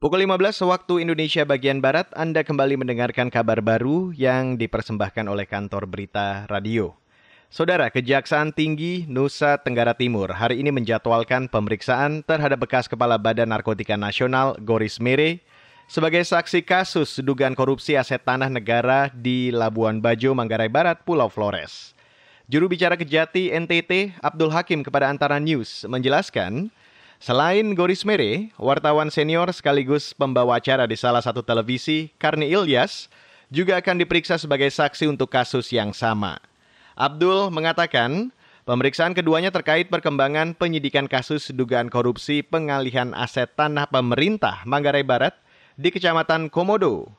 Pukul 15 waktu Indonesia bagian Barat, Anda kembali mendengarkan kabar baru yang dipersembahkan oleh kantor berita radio. Saudara, Kejaksaan Tinggi Nusa Tenggara Timur hari ini menjadwalkan pemeriksaan terhadap bekas Kepala Badan Narkotika Nasional Goris Mere sebagai saksi kasus dugaan korupsi aset tanah negara di Labuan Bajo, Manggarai Barat, Pulau Flores. Juru bicara Kejati NTT Abdul Hakim kepada Antara News menjelaskan, Selain Goris Mere, wartawan senior sekaligus pembawa acara di salah satu televisi, Karni Ilyas, juga akan diperiksa sebagai saksi untuk kasus yang sama. Abdul mengatakan, pemeriksaan keduanya terkait perkembangan penyidikan kasus dugaan korupsi pengalihan aset tanah pemerintah Manggarai Barat di Kecamatan Komodo.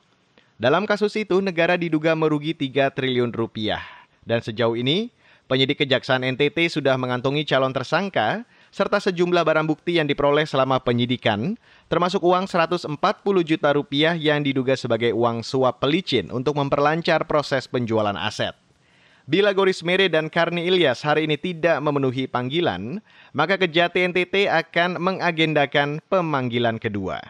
Dalam kasus itu, negara diduga merugi 3 triliun rupiah. Dan sejauh ini, penyidik Kejaksaan NTT sudah mengantongi calon tersangka serta sejumlah barang bukti yang diperoleh selama penyidikan, termasuk uang 140 juta rupiah yang diduga sebagai uang suap pelicin untuk memperlancar proses penjualan aset. Bila Goris Mere dan Karni Ilyas hari ini tidak memenuhi panggilan, maka Kejati NTT akan mengagendakan pemanggilan kedua.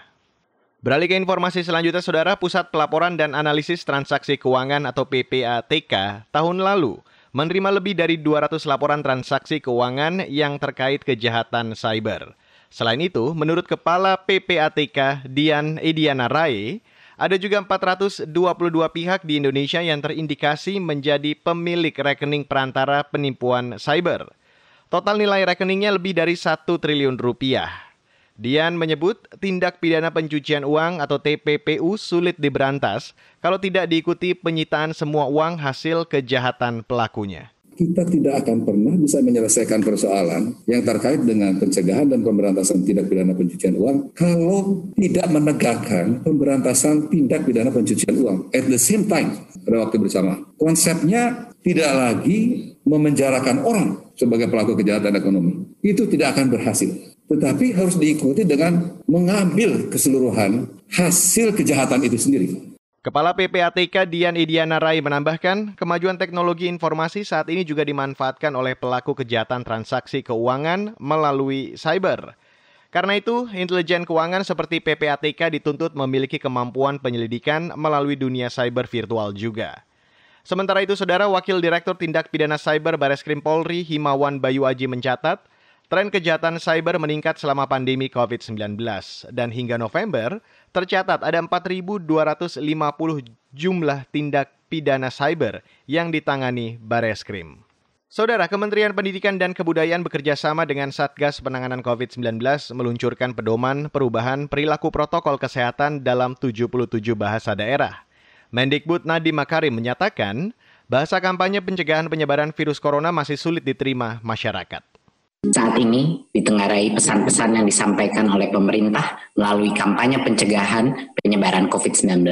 Beralih ke informasi selanjutnya, Saudara, Pusat Pelaporan dan Analisis Transaksi Keuangan atau PPATK tahun lalu menerima lebih dari 200 laporan transaksi keuangan yang terkait kejahatan cyber. Selain itu, menurut Kepala PPATK Dian Ediana Rai, ada juga 422 pihak di Indonesia yang terindikasi menjadi pemilik rekening perantara penipuan cyber. Total nilai rekeningnya lebih dari 1 triliun rupiah. Dian menyebut tindak pidana pencucian uang atau TPPU sulit diberantas kalau tidak diikuti penyitaan semua uang hasil kejahatan pelakunya kita tidak akan pernah bisa menyelesaikan persoalan yang terkait dengan pencegahan dan pemberantasan tindak pidana pencucian uang kalau tidak menegakkan pemberantasan tindak pidana pencucian uang at the same time pada waktu bersama. Konsepnya tidak lagi memenjarakan orang sebagai pelaku kejahatan ekonomi. Itu tidak akan berhasil tetapi harus diikuti dengan mengambil keseluruhan hasil kejahatan itu sendiri. Kepala PPATK Dian Idiana Rai menambahkan, kemajuan teknologi informasi saat ini juga dimanfaatkan oleh pelaku kejahatan transaksi keuangan melalui cyber. Karena itu, intelijen keuangan seperti PPATK dituntut memiliki kemampuan penyelidikan melalui dunia cyber virtual juga. Sementara itu, Saudara Wakil Direktur Tindak Pidana Cyber Bareskrim Polri Himawan Bayu Aji mencatat, Tren kejahatan cyber meningkat selama pandemi COVID-19 dan hingga November tercatat ada 4.250 jumlah tindak pidana cyber yang ditangani Bareskrim. Saudara, Kementerian Pendidikan dan Kebudayaan bekerja sama dengan Satgas Penanganan COVID-19 meluncurkan pedoman perubahan perilaku protokol kesehatan dalam 77 bahasa daerah. Mendikbud Nadiem Makarim menyatakan, bahasa kampanye pencegahan penyebaran virus corona masih sulit diterima masyarakat. Saat ini ditengarai pesan-pesan yang disampaikan oleh pemerintah melalui kampanye pencegahan penyebaran COVID-19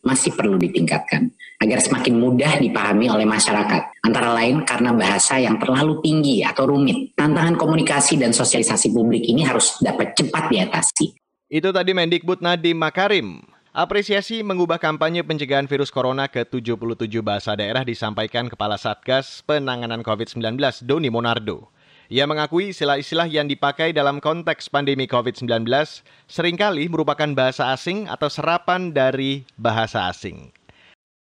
masih perlu ditingkatkan agar semakin mudah dipahami oleh masyarakat. Antara lain karena bahasa yang terlalu tinggi atau rumit. Tantangan komunikasi dan sosialisasi publik ini harus dapat cepat diatasi. Itu tadi Mendikbud Nadiem Makarim. Apresiasi mengubah kampanye pencegahan virus corona ke 77 bahasa daerah disampaikan Kepala Satgas Penanganan COVID-19 Doni Monardo. Ia mengakui istilah-istilah yang dipakai dalam konteks pandemi COVID-19 sering kali merupakan bahasa asing atau serapan dari bahasa asing.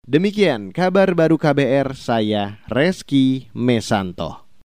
Demikian kabar baru KBR, saya Reski Mesanto.